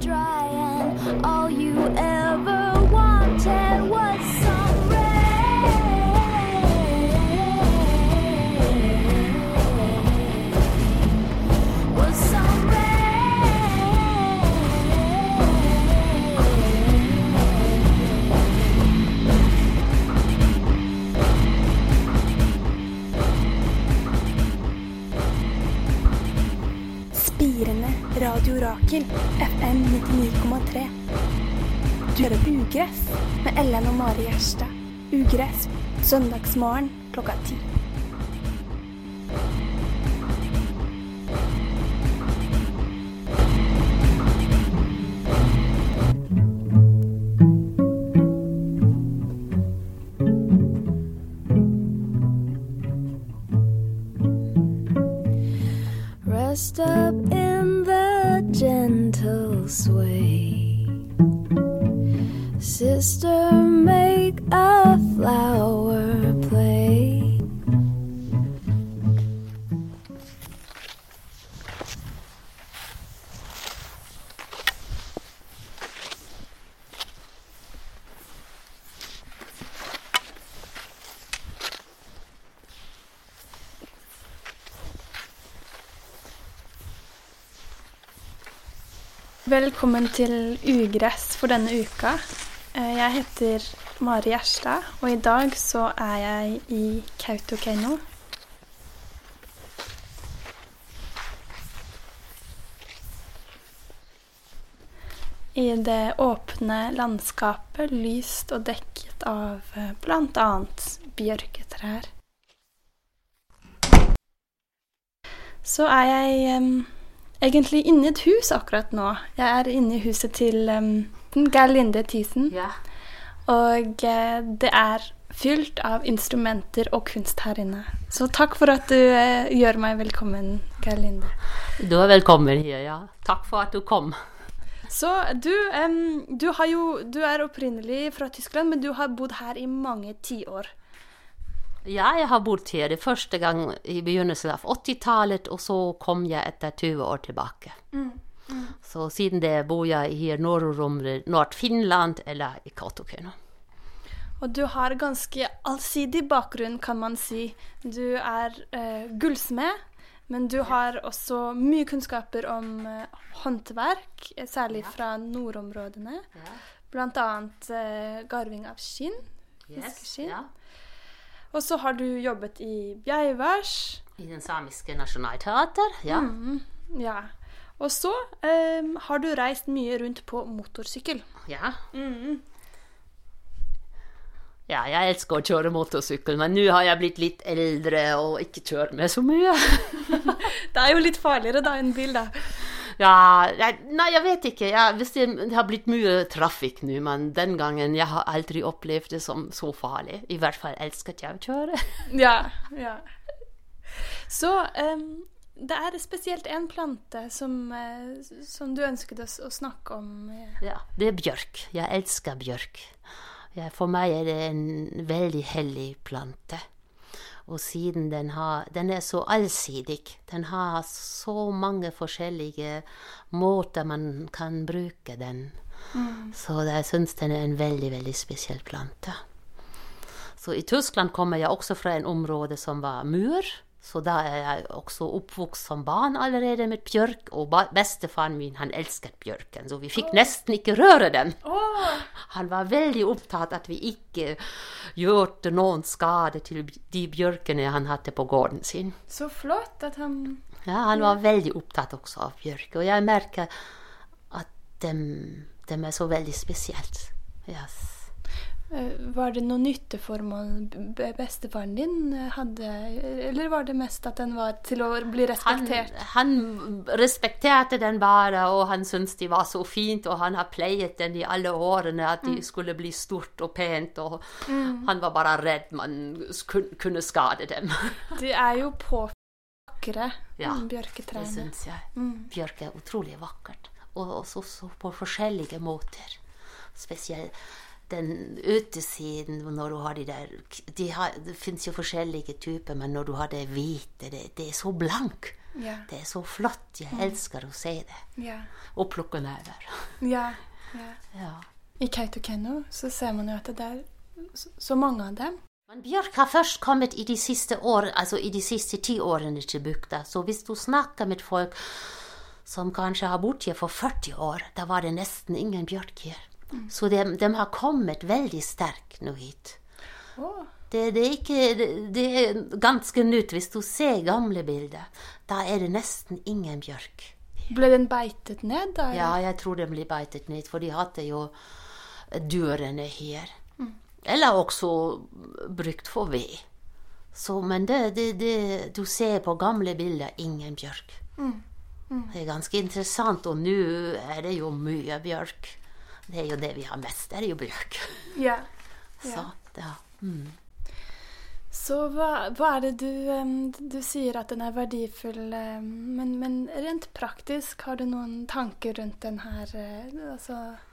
dry, and all you ever Radio Rakel, FN 99,3. Du hører på Ugress med Ellen og Mari Gjerstad. Ugress søndagsmorgen klokka ti. Rest Sister, make a flower play. Velkommen til Ugress for denne uka. Eh, Jeg heter Mari Gjerstad, og i dag så er jeg i Kautokeino. I det åpne landskapet, lyst og dekket av eh, bl.a. bjørketrær. Så er jeg um, egentlig inne i et hus akkurat nå. Jeg er inne i huset til um, Geir Linde Thyssen. Ja. Og eh, det er fylt av instrumenter og kunst her inne. Så takk for at du eh, gjør meg velkommen, Geir Linde. Du er velkommen her, ja. Takk for at du kom. Så du, um, du, har jo, du er opprinnelig fra Tyskland, men du har bodd her i mange tiår. Ja, jeg har bodd her det første gang i begynnelsen av 80-tallet, og så kom jeg etter 20 år tilbake. Så siden det bor jeg her nordområdet, Nord-Finland eller i Kautokeino. Og du har ganske allsidig bakgrunn, kan man si. Du er eh, gullsmed, men du har også mye kunnskaper om eh, håndverk, eh, særlig fra nordområdene. Blant annet eh, garving av skinn. Fiskeskinn. ja. Og så har du jobbet i Bjeivars. I den samiske nasjonalteater, ja. Ja. Og så um, har du reist mye rundt på motorsykkel. Ja. Ja, jeg elsker å kjøre motorsykkel, men nå har jeg blitt litt eldre og ikke kjørt med så mye. Det er jo litt farligere da enn bil, da. Ja, jeg, nei, jeg vet ikke. Jeg, hvis det, det har blitt mye trafikk nå, men den gangen jeg har aldri opplevd det som så farlig. I hvert fall elsket jeg å kjøre. Ja, ja. Så em, det er spesielt en plante som, eh, som du ønsket oss å snakke om. eh. Ja, det er bjørk. Jeg elsker bjørk. For meg er det en veldig hellig plante. Og siden den, har, den er så allsidig, den har så mange forskjellige måter man kan bruke den. Så jeg syns den er en veldig, veldig spesiell plante. Så i Tyskland kommer jeg også fra en område som var mur. Så da er jeg også oppvokst som barn allerede med bjørk. Og bestefaren min han elsket bjørken, så vi fikk nesten ikke røre den. Han var veldig opptatt at vi ikke gjorde noen skade til de bjørkene han hadde på gården sin. Så flott at han Ja, han var veldig opptatt også av bjørk, og jeg merker at dem, dem er så veldig spesielt. Yes. Eh, Var det noe nytteformål bestefaren din eh, hadde, eller var det mest at den var til å bli respektert? han respekterte den bare, og han syntes de var så fint, og han har pleiet den i alle årene, at de skulle bli stort og pent, og han var bare redd man kunne skade dem. De er jo på vakre, Ja, bjørketrærne. Det syns jeg. Bjørk er utrolig vakkert, og også så på forskjellige måter. Spesielt den utesiden når du har de der de har, Det fins jo forskjellige typer, men når du har det hvite, det, det er så blank. Ja. Det er så flott. Jeg elsker å se det. Ja. Og plukke never. ja. ja. Ja. I Kautokeino så ser man jo at det er så- så mange av dem. Men bjørk har først kommet i de siste år, altså i de siste ti årene til bygda. Så hvis du snakker med folk som kanskje har bodd her for 40 år, da var det nesten ingen bjørk her. Så de, de har kommet veldig sterkt nå hit. Det, det, er ikke, det, det er ganske nytt. Hvis du ser gamle bilder, da er det nesten ingen bjørk. Ble den beitet ned, da? Ja, jeg tror den blir beitet ned, for de hadde jo dørene her. Eller også brukt for ved. Så, men det, det, det du ser på gamle bilder, ingen bjørk. Det er ganske interessant, og nå er det jo mye bjørk. Det er jo det vi har mest, det er jo bjørk. Ja. Så, ja. Mm. Så hva, hva er det du Du sier at den er verdifull, men, men rent praktisk, har du noen tanker rundt den her eh, altså, Al-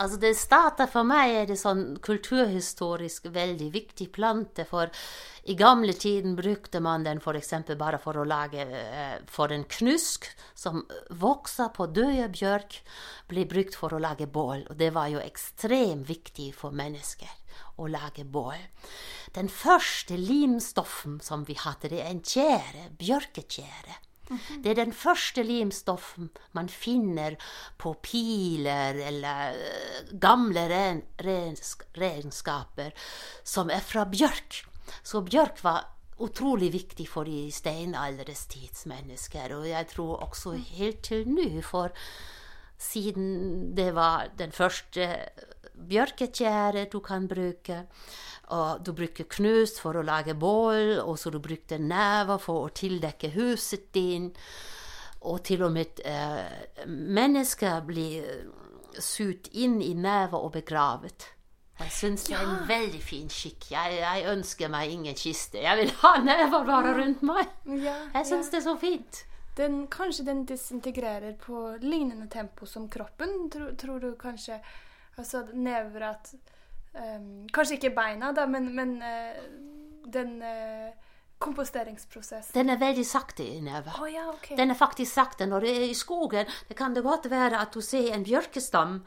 Altså det starta For meg er det sånn kulturhistorisk veldig viktig plante, for i gamle tiden brukte man den f.eks. bare for å lage eh, For en knusk som vokser på døde bjørk, blir brukt for å lage bål. Og det var jo ekstremt viktig for mennesker å lage bål. Den første limstoffen som vi hadde, det er en tjære, bjørketjære. Det er den første limstoffen man finner på piler eller eh, gamle ren, rensk, som er fra bjørk. Så bjørk var utrolig viktig for de steinaldres tidsmennesker, og jeg tror også helt til nå, for siden det var den første bjørketjære du kan bruke. Og du bruker knust for å lage bål, og så du brukte never for å tildekke huset din. Og til og med eh, mennesker blir sugd inn i never og begravet. Jeg syns det er en veldig fin skikk. Jeg, jeg ønsker meg ingen kiste. Jeg vil ha never bare rundt meg. ja, Jeg syns ja. det er så fint. den, Kanskje den disintegrerer på lignende tempo som kroppen? Tror, tror du kanskje Altså never at em, Kanskje ikke beina, da, men, men uh, den uh, komposteringsprosessen. Den er veldig sakte i Oh, ja, okay. Den er faktisk sakte. Når du er i skogen, det kan det godt være at du ser en bjørkestam,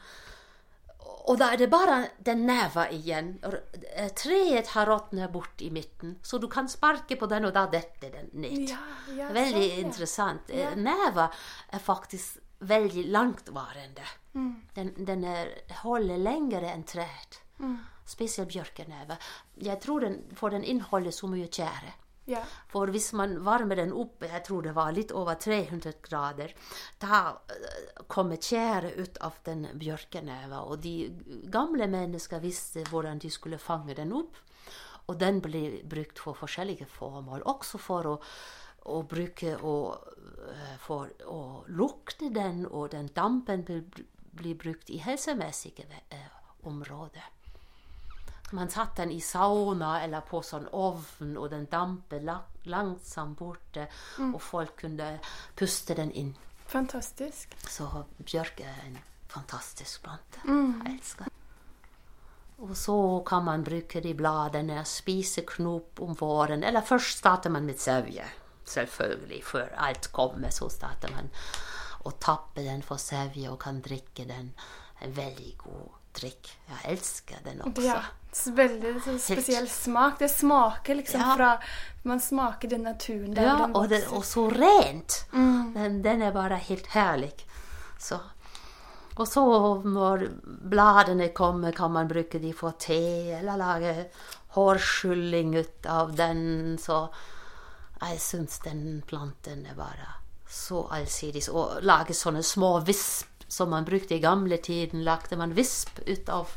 og da er det bare den neva igjen. Eh, Treet har råtnet bort i midten, så du kan sparke på den, og da detter den ned. Ja, ja, veldig sånn, ja. interessant. Ja. Neva er faktisk veldig langtvarende. Mm. Den, den er, holder lengre enn treet. Mm. Spesielt bjørkeneve. Jeg tror den, for den inneholder så mye tjære. Ja. For hvis man varmer den opp, jeg tror det var litt over 300 grader, da eh, kommer tjære ut av den bjørkeneva. Og de gamle mennesker visste hvordan de skulle fange den opp. Og den ble brukt for forskjellige formål, også for å, å bruke og, eh, for å lukte den, og den dampen blir, blir brukt i helsemessige eh, områder. Man satt den i sauna eller på sånn ovn, og den dampet langsomt borte, og folk kunne puste den inn. Fantastisk. Så bjørk er en fantastisk plante. Jeg elsker den. Og så kan man bruke de bladene, spise knop om våren. Eller først starter man med sevje. Selvfølgelig. Før alt kommer, så starter man å tappe den for sevje og kan drikke den. En veldig god drikk. Jeg elsker den også. Ja. Veldig sånn spesiell smak. Det smaker liksom Ja. fra Man smaker den naturen der Ja, den og, det, vokser. og så rent. Den, den er bare helt herlig. Så. Og så når bladene kommer, kan man bruke de for te, eller lage hårskylling ut av den. Så jeg syns den planten er bare så allsidig. Og lage sånne små visp som man brukte i gamle tiden. Lagde man visp ut av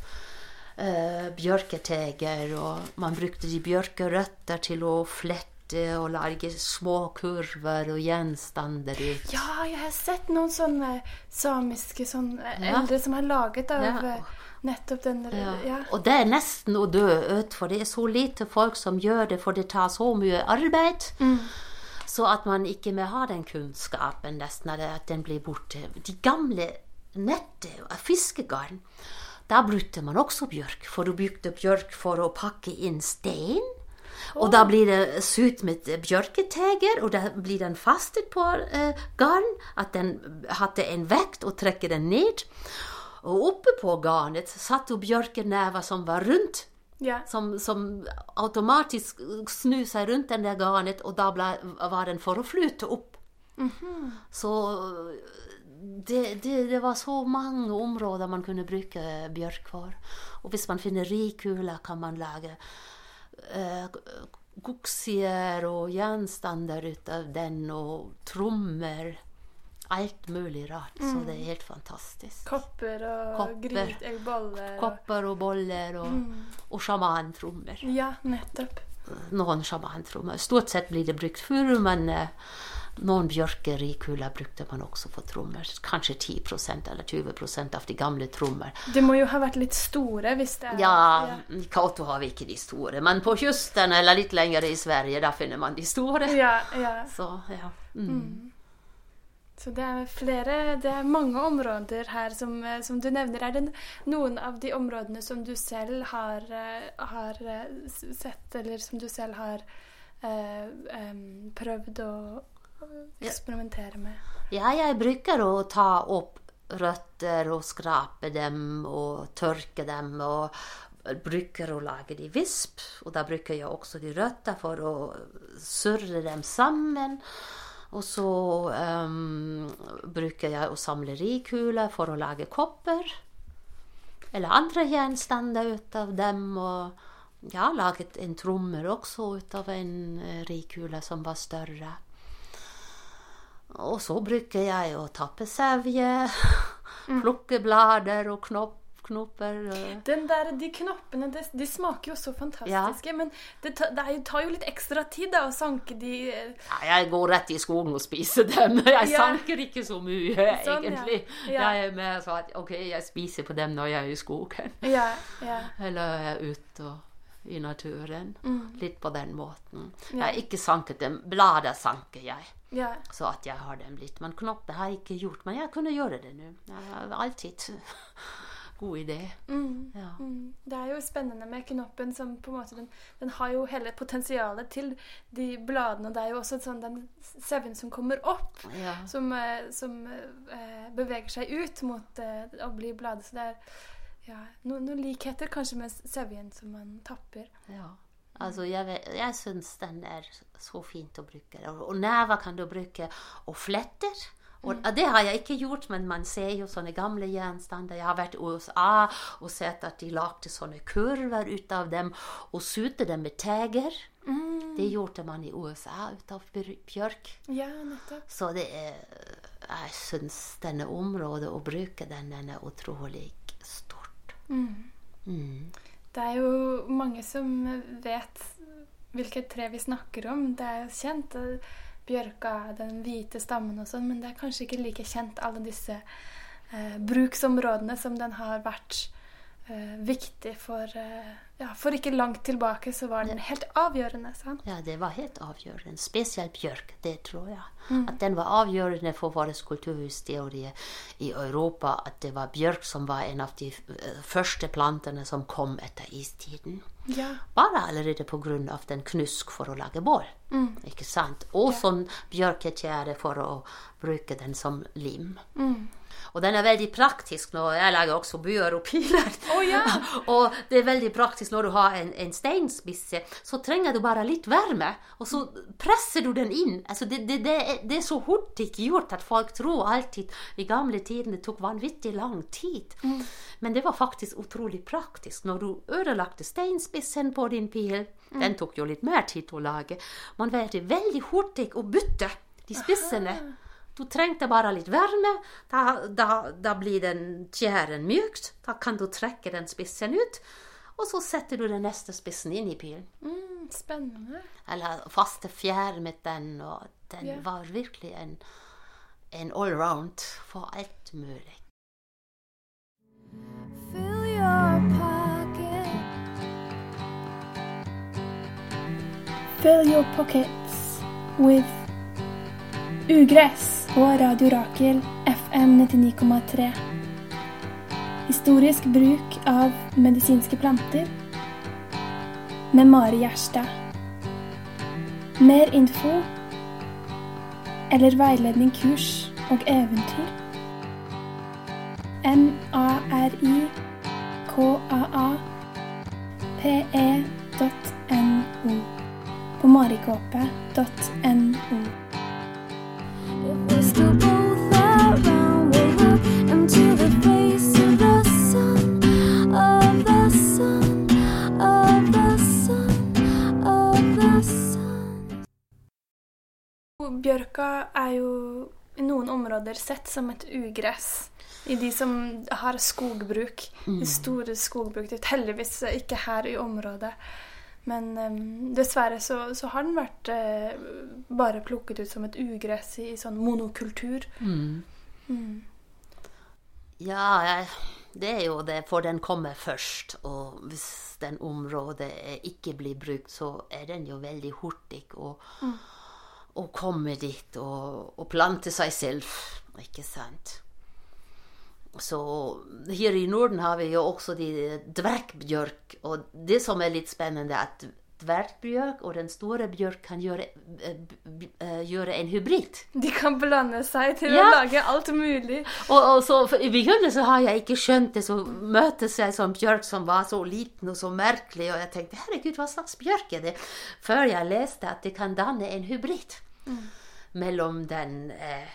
eh, bjørketeger, og man brukte de bjørkerøtter til å flette og lage små kurver og gjenstander ut. Ja, jeg har sett noen sånne samiske sånne eh, Ja. eldre som har laget av Ja. eh, nettopp den Ja. ja. Og det er nesten å dø ut, for det er så lite folk som gjør det, for det tar så mye arbeid. Så at man ikke mer har den kunnskapen, nesten at den blir borte. De gamle nettet av fiskegarn, da brukte man også bjørk. For du brukte bjørk for å pakke inn stein. Og da blir det sydd med bjørketeger, og da blir den fastet på eh, garn. At den hadde en vekt, og trekker den ned. Og oppe på garnet satt jo bjørkenever som var rundt. Yeah. Som, som automatisk snur seg rundt den der garnet, og da ble, var den for å flyte opp. Så det, det, det var så mange områder man kunne bruke bjørk for. Og hvis man finner rikuler, kan man lage eh, guksier og gjenstander ut av den, og trommer. Alt mulig rart. Så det er helt fantastisk. Kopper og Kopper. gryt, eller boller. Kopper og boller og, og sjamantrommer. Ja, nettopp. Noen sjamantrommer. Stort sett blir det brukt furu, men eh, noen bjørker i kula brukte man også for trommer. Kanskje 10% eller 20% av de gamle trommer. Det må jo ha vært litt store hvis det er Ja, i Kautokeino har vi ikke de store, men på kysten eller litt lenger i Sverige, da finner man de store. Ja, ja. Så, ja. Mm. Så det er flere Det er mange områder her som, eh, som du nevner. Er det noen av de områdene som du selv har, eh, har eh, sett, eller som du selv har eh, prøvd å Ja. Eksperimentere med? Ja, jeg bruker å ta opp røtter og skrape dem og tørke dem. Og bruker å lage de visp. Og da bruker jeg også de røtter for å surre dem sammen. Og så um, bruker jeg å samle rikuler for å lage kopper. Eller andre gjenstander ut av dem. Og jeg har laget en trommer også ut av en rikule som var større. Og så bruker jeg å tappe sevje, plukke blader og knopp, knopper. Den der, De knoppene de, de smaker jo så fantastiske, men det, ta, det tar jo litt ekstra tid da, å sanke de Ja, jeg går rett i skogen og spiser dem. Jeg Ja. sanker ikke så mye, Sånn, egentlig. Ja. Jeg er mer sånn at OK, jeg spiser på dem når jeg er i skogen. Ja, ja. Eller jeg er ute og i naturen. Litt på den måten. Mm. Ja. Jeg har ikke sanket dem. Blader sanker jeg. Ja. Så at jeg har den blitt. Men knopper har jeg ikke gjort. Men jeg kunne gjøre det nå. Jeg har alltid god idé. Mm. Ja. Mm. Det er jo spennende med knoppen som på en måte den, den har jo hele potensialet til de bladene. Det er jo også sånn den sauen som kommer opp, Ja. som, eh, som eh, beveger seg ut mot eh, å bli bladet. Så det er ja, no, noen likheter kanskje med sauen som man tapper. Ja. Altså, jeg, jeg syns den er så fint å bruke. Og, og never kan du bruke og fletter. Og Det har jeg ikke gjort, men man ser jo sånne gamle gjenstander. Jeg har vært i USA og sett at de lagde sånne kurver ut av dem og sydde dem med teger. Det gjorde man i USA ut av bjørk. Ja, nettopp. Så det er Jeg syns denne området å bruke den, den er utrolig stort. Mm. Det er jo mange som vet hvilket tre vi snakker om. Det er jo kjent. eh, Bjørka, den hvite stammen og sånn, men det er kanskje ikke like kjent alle disse eh, bruksområdene som den har vært eh, viktig for eh, Ja, for ikke langt tilbake så var den helt avgjørende, sant? Ja, det var helt avgjørende. Spesielt bjørk, det tror jeg. At den var avgjørende for vår kulturhistorie i Europa. At det var bjørk som var en av de eh, første plantene som kom etter istiden. Ja. Bare allerede av den knusk for å lage bål. Ikke sant? Og sånn bjørketjære for å bruke den som lim. Og den er veldig praktisk når jeg lager også buer og piler. Oh, ja. og det er veldig praktisk når du har en, en steinspisse, så trenger du bare litt varme, og så presser du den inn. Altså det, det, det, er, det er så hurtig gjort at folk tror alltid i gamle tider det tok vanvittig lang tid. Men det var faktisk utrolig praktisk. Når du ødelagte steinspissen på din pil, den tok jo litt mer tid å lage, man var veldig hurtig å bytte de spissene. Du trengte bare litt varme. Da, da, da blir den tjæren mykt. Da kan du trekke den spissen ut. Og så setter du den neste spissen inn i pilen. Mm, spennende. Eller faste fjær med den. Og den yeah. var virkelig en, en allround for alt mulig. Fill your pocket. Fill your pockets with ugress på Radio Rakel FM 99,3. Historisk bruk av medisinske planter med Mari Gjerstad. Mer info eller veiledning, kurs og eventyr. På marikåpe.no. Bjørka er jo i noen områder sett som et ugress. I de som har skogbruk. De store skogbruk. Det heldigvis ikke her i området. Men um, dessverre så, så har den vært uh, bare plukket ut som et ugress i, sånn monokultur. Mm. Ja, jeg- det er jo det, for den kommer først. Og hvis den området ikke blir brukt, så er den jo veldig hurtig å, å komme dit og, og plante seg selv. Ikke sant? Så her i Norden har vi jo også de dvergbjørk. Og det som er litt spennende, er at dvergbjørk og den store bjørk kan gjøre, eh, eh, gjøre en hybrid. De kan blande seg til Ja. å lage alt mulig. Og, og så I begynnelsen har jeg ikke skjønt det, så møtes jeg som bjørk som var så liten og så merkelig, og jeg tenkte herregud, hva slags bjørk er det? Før jeg leste at det kan danne en hybrid mellom den eh,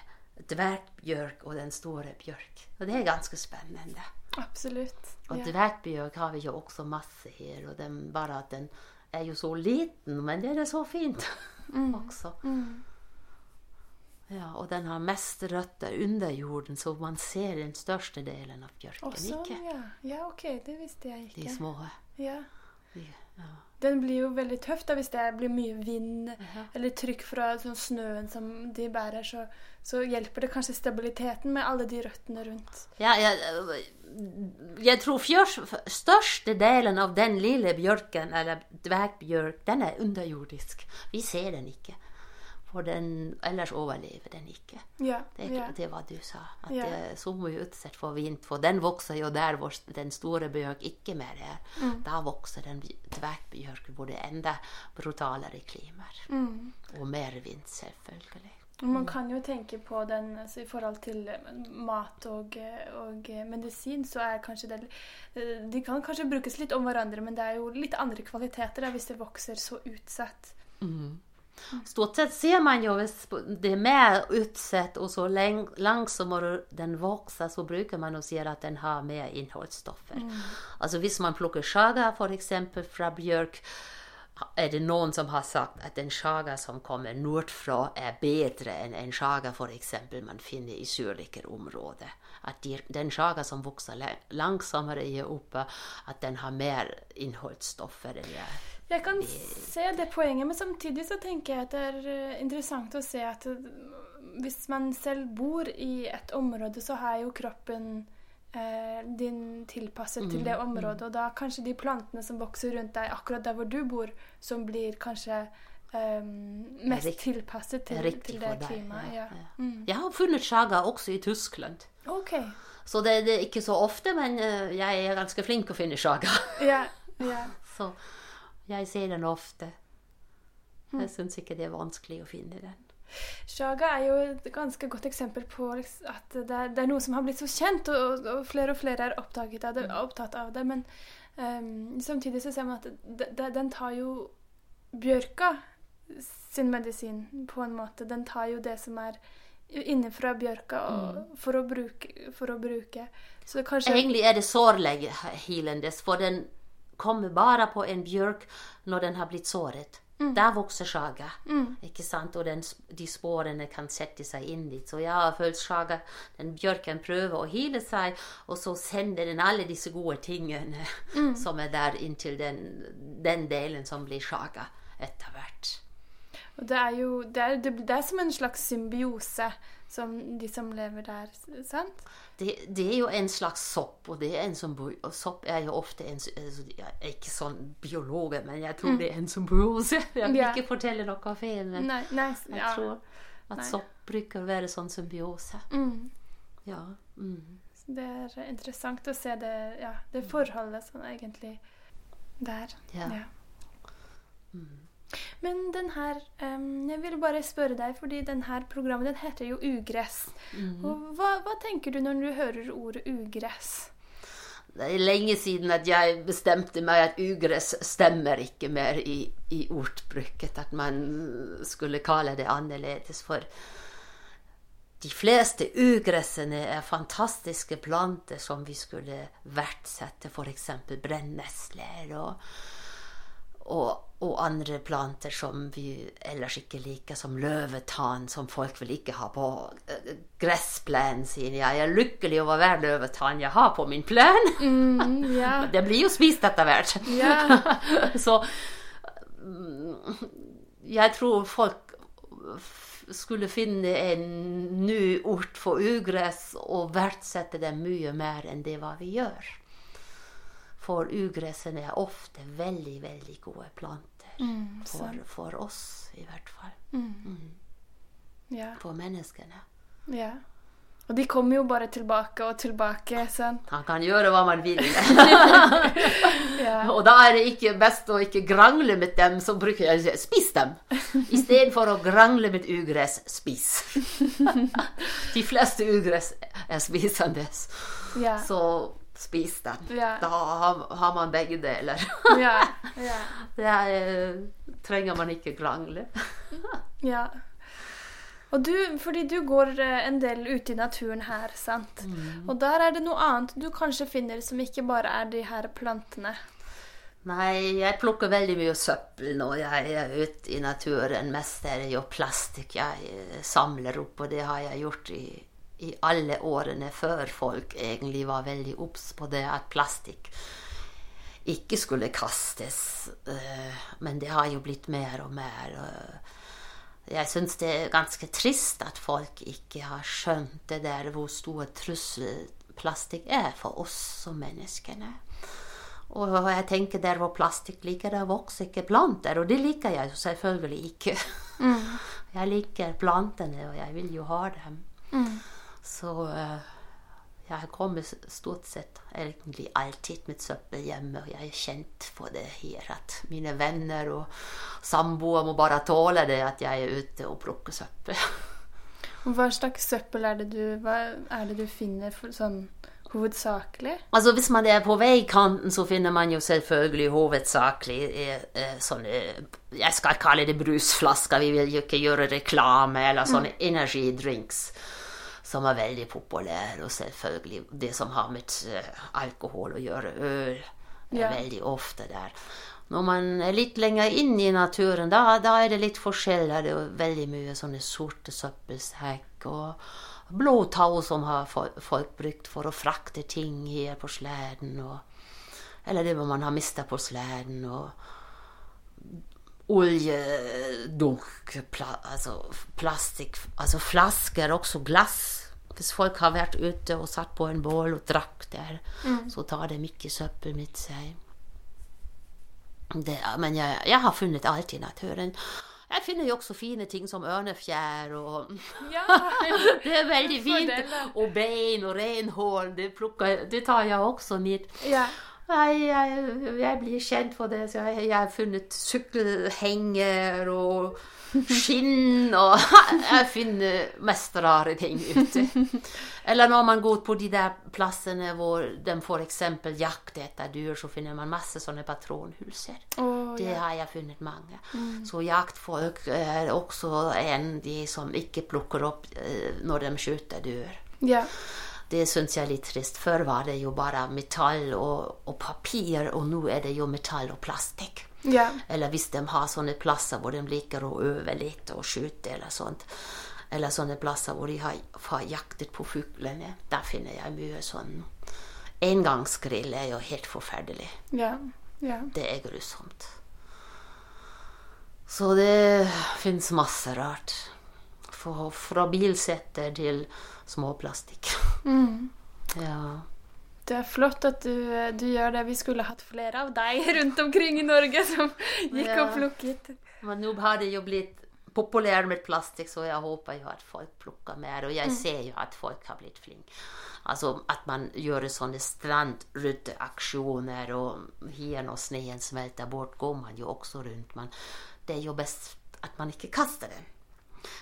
dvergbjørk og den store bjørk. Og det er ganske spennende. Absolutt. Og Ja. dvergbjørk har vi jo også masse her, og den, bare at den er jo så liten, men den er så fint også. Ja, og den har mest røtter under jorden, så man ser den største delen av bjørken, Også, ikke ja. ja, OK, det visste jeg ikke. de små. Ja. De, ja. Den blir jo veldig tøff da, hvis det blir mye vind eller trykk fra sånn snøen som de bærer. Så, så hjelper det kanskje stabiliteten med alle de røttene rundt. Ja, jeg, jeg tror fjørs, største delen av den lille bjørken, eller dvergbjørk, den er underjordisk. Vi ser den ikke. For den, ellers overlever den ikke. Ja, Det er ja. det hva du sa. At Ja. det er så mye utsatt for vind. For den vokser jo der hvor den store bjørk ikke mer er. Mm. Da vokser den dvergbjørk hvor det er enda brutalere klimaer. Mm. Og mer vind, selvfølgelig. Man kan jo tenke på den altså, i forhold til eh, mat og, eh, og eh, medisin, så er kanskje det eh, De kan kanskje brukes litt om hverandre, men det er jo litt andre kvaliteter da, hvis det vokser så utsatt. Stort sett ser man hvis det er mer utsatt og så langsommere den vokser, så bruker man å si at den har mer innholdsstoffer. Altså hvis man plukker sjaga f.eks. fra bjørk, er det noen som har sagt at en sjaga som kommer nordfra, er bedre enn en sjaga f.eks. man finner i sørlige områder. At de, den sjaga som vokser la- langsommere her oppe, at den har mer innholdsstoffer. Eller, Jeg kan se det poenget, men samtidig så tenker jeg at det er eh, interessant å se at eh, hvis man selv bor i et område, så er jo kroppen eh, din tilpasset til det området. Og da kanskje de plantene som vokser rundt deg akkurat der hvor du bor, som blir kanskje eh, mest Rikt- tilpasset til, til det klimaet. ja, Ja. Mm. Jeg har funnet sjaga også i Tyskland. Okay. Så det, det er ikke så ofte, men jeg er ganske flink å finne sjaga. Ja, ja. Så jeg ser den ofte. Jeg syns ikke det er vanskelig å finne den. Sjaga er jo et ganske godt eksempel på liksom at det er, det er noe som har blitt så kjent, og, og flere og flere er av det, opptatt av det. Men um, samtidig så ser man at det, det, den tar jo bjørka sin medisin på en måte. Den tar jo det som er innenfra bjørka og, for, å bruke, for å bruke. Så kanskje Egentlig er det sårlegehilende, for den kommer bare på en bjørk når den har blitt såret. Der vokser sjaga. Ikke sant? Og den, de sporene kan sette seg inn dit. Så jeg har følt sjaga Den bjørken prøver å hile seg, og så sender den alle disse gode tingene som er der, inntil den, den delen som blir sjaga etter hvert. Og det er jo det er, det, det er som en slags symbiose, som de som lever der, sant? Det, det er jo en slags sopp, og det er en symbi- og sopp er jo ofte en altså, Jeg er ikke sånn biolog, men jeg tror det er en symbiose. Jeg vil Ja. ikke fortelle noe feil, men Nei, nei, jeg ja. tror at Nei. sopp bruker å være sånn symbiose. Mm. Ja. Mm. Det er interessant å se det, ja, det forholdet som egentlig der. Ja. Men den her um, Jeg vil bare spørre deg, fordi den her programmet den heter jo Ugress. Og hva, hva tenker du når du hører ordet ugress? Det er lenge siden at jeg bestemte meg at ugress stemmer ikke mer i, i ordbruket. At man skulle kalle det annerledes. For de fleste ugressene er fantastiske planter som vi skulle verdsette. F.eks. brennesler og, og, og andre planter som vi ellers ikke liker, som løvetann, som folk vil ikke ha på eh, gressplenen sin. Jeg er lykkelig over hver løvetann jeg har på min plen. Ja. Det blir jo spist etter hvert. Yeah. Så mm, jeg tror folk skulle finne en ny ort for ugress og verdsette det mye mer enn det hva vi gjør. For ugressene er ofte veldig, veldig gode planter. For, for oss, i hvert fall. ja. For menneskene. ja. Og de kommer jo bare tilbake og tilbake, sant? Han kan gjøre hva man vil. Ja. Og da er det ikke best å ikke grangle med dem, så bruker jeg spis dem. Istedenfor å grangle med ugress, spis. De fleste ugress er spisende, Ja. så spis dem. Yeah. Da har, har man begge deler. yeah. Yeah. Det er, trenger man ikke krangle. ja. Og du, fordi du går eh, en del ute i naturen her, sant? Og der er det noe annet du kanskje finner som ikke bare er de her plantene. Nei, jeg plukker veldig mye søppel når jeg er ute i naturen. Mest er det jo plastikk jeg eh, samler opp, og det har jeg gjort i, i alle årene før folk egentlig var veldig obs på det at plastikk ikke skulle kastes. Eh, Men det har jo blitt mer og mer. Jeg syns det er ganske trist at folk ikke har skjønt det der hvor stor trussel plastikk er for oss som menneskene. Og jeg tenker der hvor plastikk ligger, der vokser ikke planter. Og det liker jeg jo selvfølgelig ikke. Jeg liker plantene, og jeg vil jo ha dem. Så eh, jeg kommer stort sett egentlig alltid med søppel hjemme, og jeg er kjent for det her. At mine venner og samboere må bare tåle det at jeg er ute og plukker søppel. Hva slags søppel er det du, er det du finner for, sånn hovedsakelig? Altså Hvis man er på veikanten, så finner man jo selvfølgelig hovedsakelig eh, eh, sånne Jeg skal kalle det brusflasker, vi vil jo ikke gjøre reklame, eller sånne energidrinks som er veldig populære, og selvfølgelig det som har med eh, alkohol å gjøre, øl, er Ja. veldig ofte der. Når man er litt lenger inn i naturen, da, da er det litt forskjell. Da er det veldig mye sånne sorte søppelsekk og blå tau som har folk brukt for å frakte ting her på sleden. Og, eller det man har mista på sleden. Og oljedunk, pla, altså plastikk Altså flasker, også glass. Hvis folk har vært ute og satt på en bål og drakk der, så tar de ikke søppelet mitt seg. Det, men jeg, jeg har funnet alt i naturen. Jeg finner jo også fine ting som ørnefjær og Ja. Det er veldig fint. Og bein og renhål, det, plukker, det tar jeg også mitt. ja. Jeg, jeg, jeg blir kjent for det. Så jeg, jeg har funnet sykkelhenger og skinn og Jeg finner mest rare ting ute. Eller når man går på de der plassene hvor de f.eks. jakter etter dyr, så finner man masse sånne patronhulser. Oh, Det ja. har jeg funnet mange. Så jaktfolk er også en de som ikke plukker opp eh, når de skyter dyr. Yeah. Det syns jeg er litt trist. Før var det jo bare metall og, og papir, og nå er det jo metall og plastikk. Ja. Eller hvis de har sånne plasser hvor de liker å øve litt og skyte eller sånt. Eller sånne plasser hvor de har, har jaktet på fuglene. Der finner jeg mye sånn Engangsgrill er jo helt forferdelig. Ja. Ja. Det er grusomt. Så det fins masse rart. Fra bilsetter til småplastikk. Ja. Det er flott at du, du gjør det. Vi skulle hatt flere av deg rundt omkring i Norge som gikk Ja. og plukket. Men nå har det jo blitt populært med plastikk, så jeg håper jo at folk plukker mer. Og jeg ser jo at folk har blitt flinke. Altså at man gjør sånne strandryddeaksjoner, og her når sneen smelter bort, går man jo også rundt. Men det er jo best at man ikke kaster den.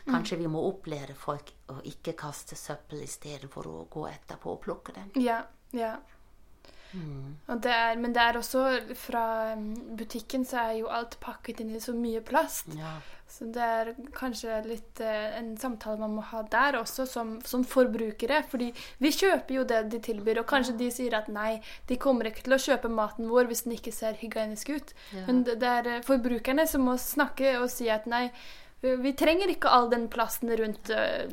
Kanskje vi må opplære folk å ikke kaste søppel istedenfor å gå etterpå og plukke den. Ja, ja. Og det er, men det er også fra mm, butikken så er jo alt pakket inn i så mye plast. Ja. Så det er kanskje litt eh, en samtale man må ha der også, som, som forbrukere. Fordi vi kjøper jo det de tilbyr, og kanskje de sier at nei, de kommer ikke til å kjøpe maten vår hvis den ikke ser hygienisk ut. Ja. Men det, det er eh, forbrukerne som må snakke og si at nei, vi trenger ikke all den plasten rundt eh,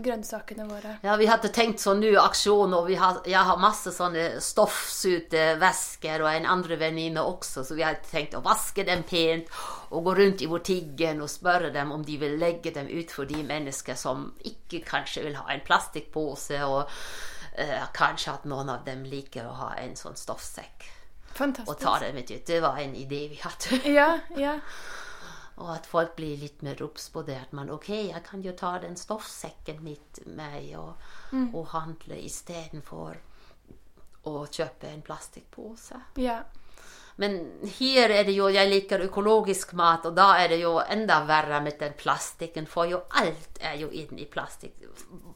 grønnsakene våre. Ja, vi hadde tenkt sånn nå aksjon, og vi har, jeg har masse sånne stoffsutevesker, og en andre venninne også, så vi hadde tenkt å vaske dem pent og gå rundt i butikken og spørre dem om de vil legge dem ut for de mennesker som ikke kanskje vil ha en plastikkpose, og eh, kanskje at noen av dem liker å ha en sånn stoffsekk og Fantastisk. ta dem ut. Det var en idé vi hadde. Ja, ja. Og at folk blir litt mer obs på det. At man ok, jeg kan jo ta den stoffsekken mitt med og, og handle istedenfor å kjøpe en plastpose. ja. Men her er det jo Jeg liker økologisk mat, og da er det jo enda verre med den plastikken, for jo alt er jo inni plastikk.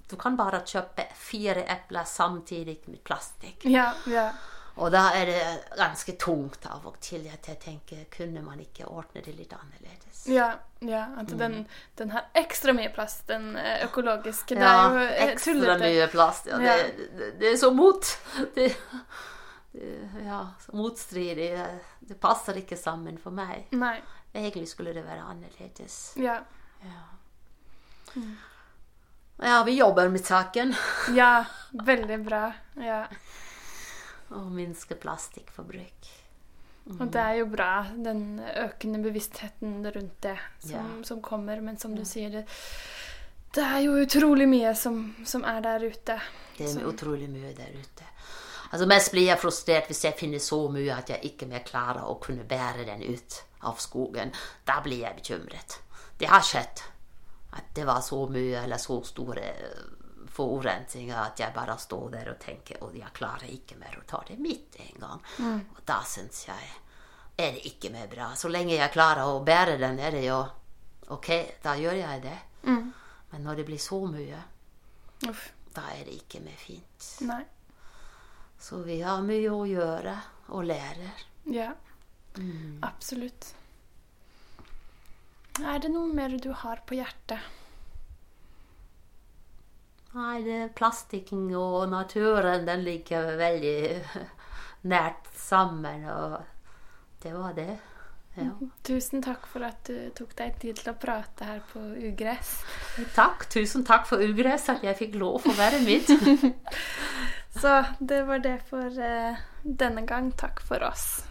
Du kan bare kjøpe fire epler samtidig med plastikk. Ja, ja. Og da er det ganske tungt av og til at jeg tenker kunne man ikke ordne det litt annerledes? Ja, ja at den, den har ekstra mye plast, den økologiske. økologiske. Det Ja, er jo eh, ekstra tullete. mye plast. Ja, Ja. det, det, det er så mot det, det, Ja, så motstridig. Det, det passer ikke sammen for meg. Nei. Egentlig skulle det være annerledes. Ja. Ja, ja vi jobber med saken. ja, veldig bra. Ja. Å minske plastikkforbruk. Og det er jo bra, den økende bevisstheten rundt det som, Ja. som kommer. Men som du sier, det, det er jo utrolig mye som, som er der ute. Det er utrolig mye der ute. Altså Mest blir jeg frustrert hvis jeg finner så mye at jeg ikke mer klarer å kunne bære den ut av skogen. Da blir jeg bekymret. Det har skjedd at det var så mye eller så store forurensninger at jeg bare står der og tenker at jeg klarer ikke mer å ta det mitt en gang. Og da syns jeg er det ikke mer bra. Så lenge jeg klarer å bære den, er det jo ok, da gjør jeg det. Men når det blir så mye, Uff. da er det ikke mer fint. Nei. Så vi har mye å gjøre og lære. Ja. Absolutt. Er det noe mer du har på hjertet? Nei, det plastikken og naturen, den ligger veldig nært sammen, og det var det. Ja. Tusen takk for at du tok deg tid til å prate her på Ugress. Takk. Tusen takk for ugress, at jeg fikk lov å være mitt. Så det var det for uh, denne gang. Takk for oss.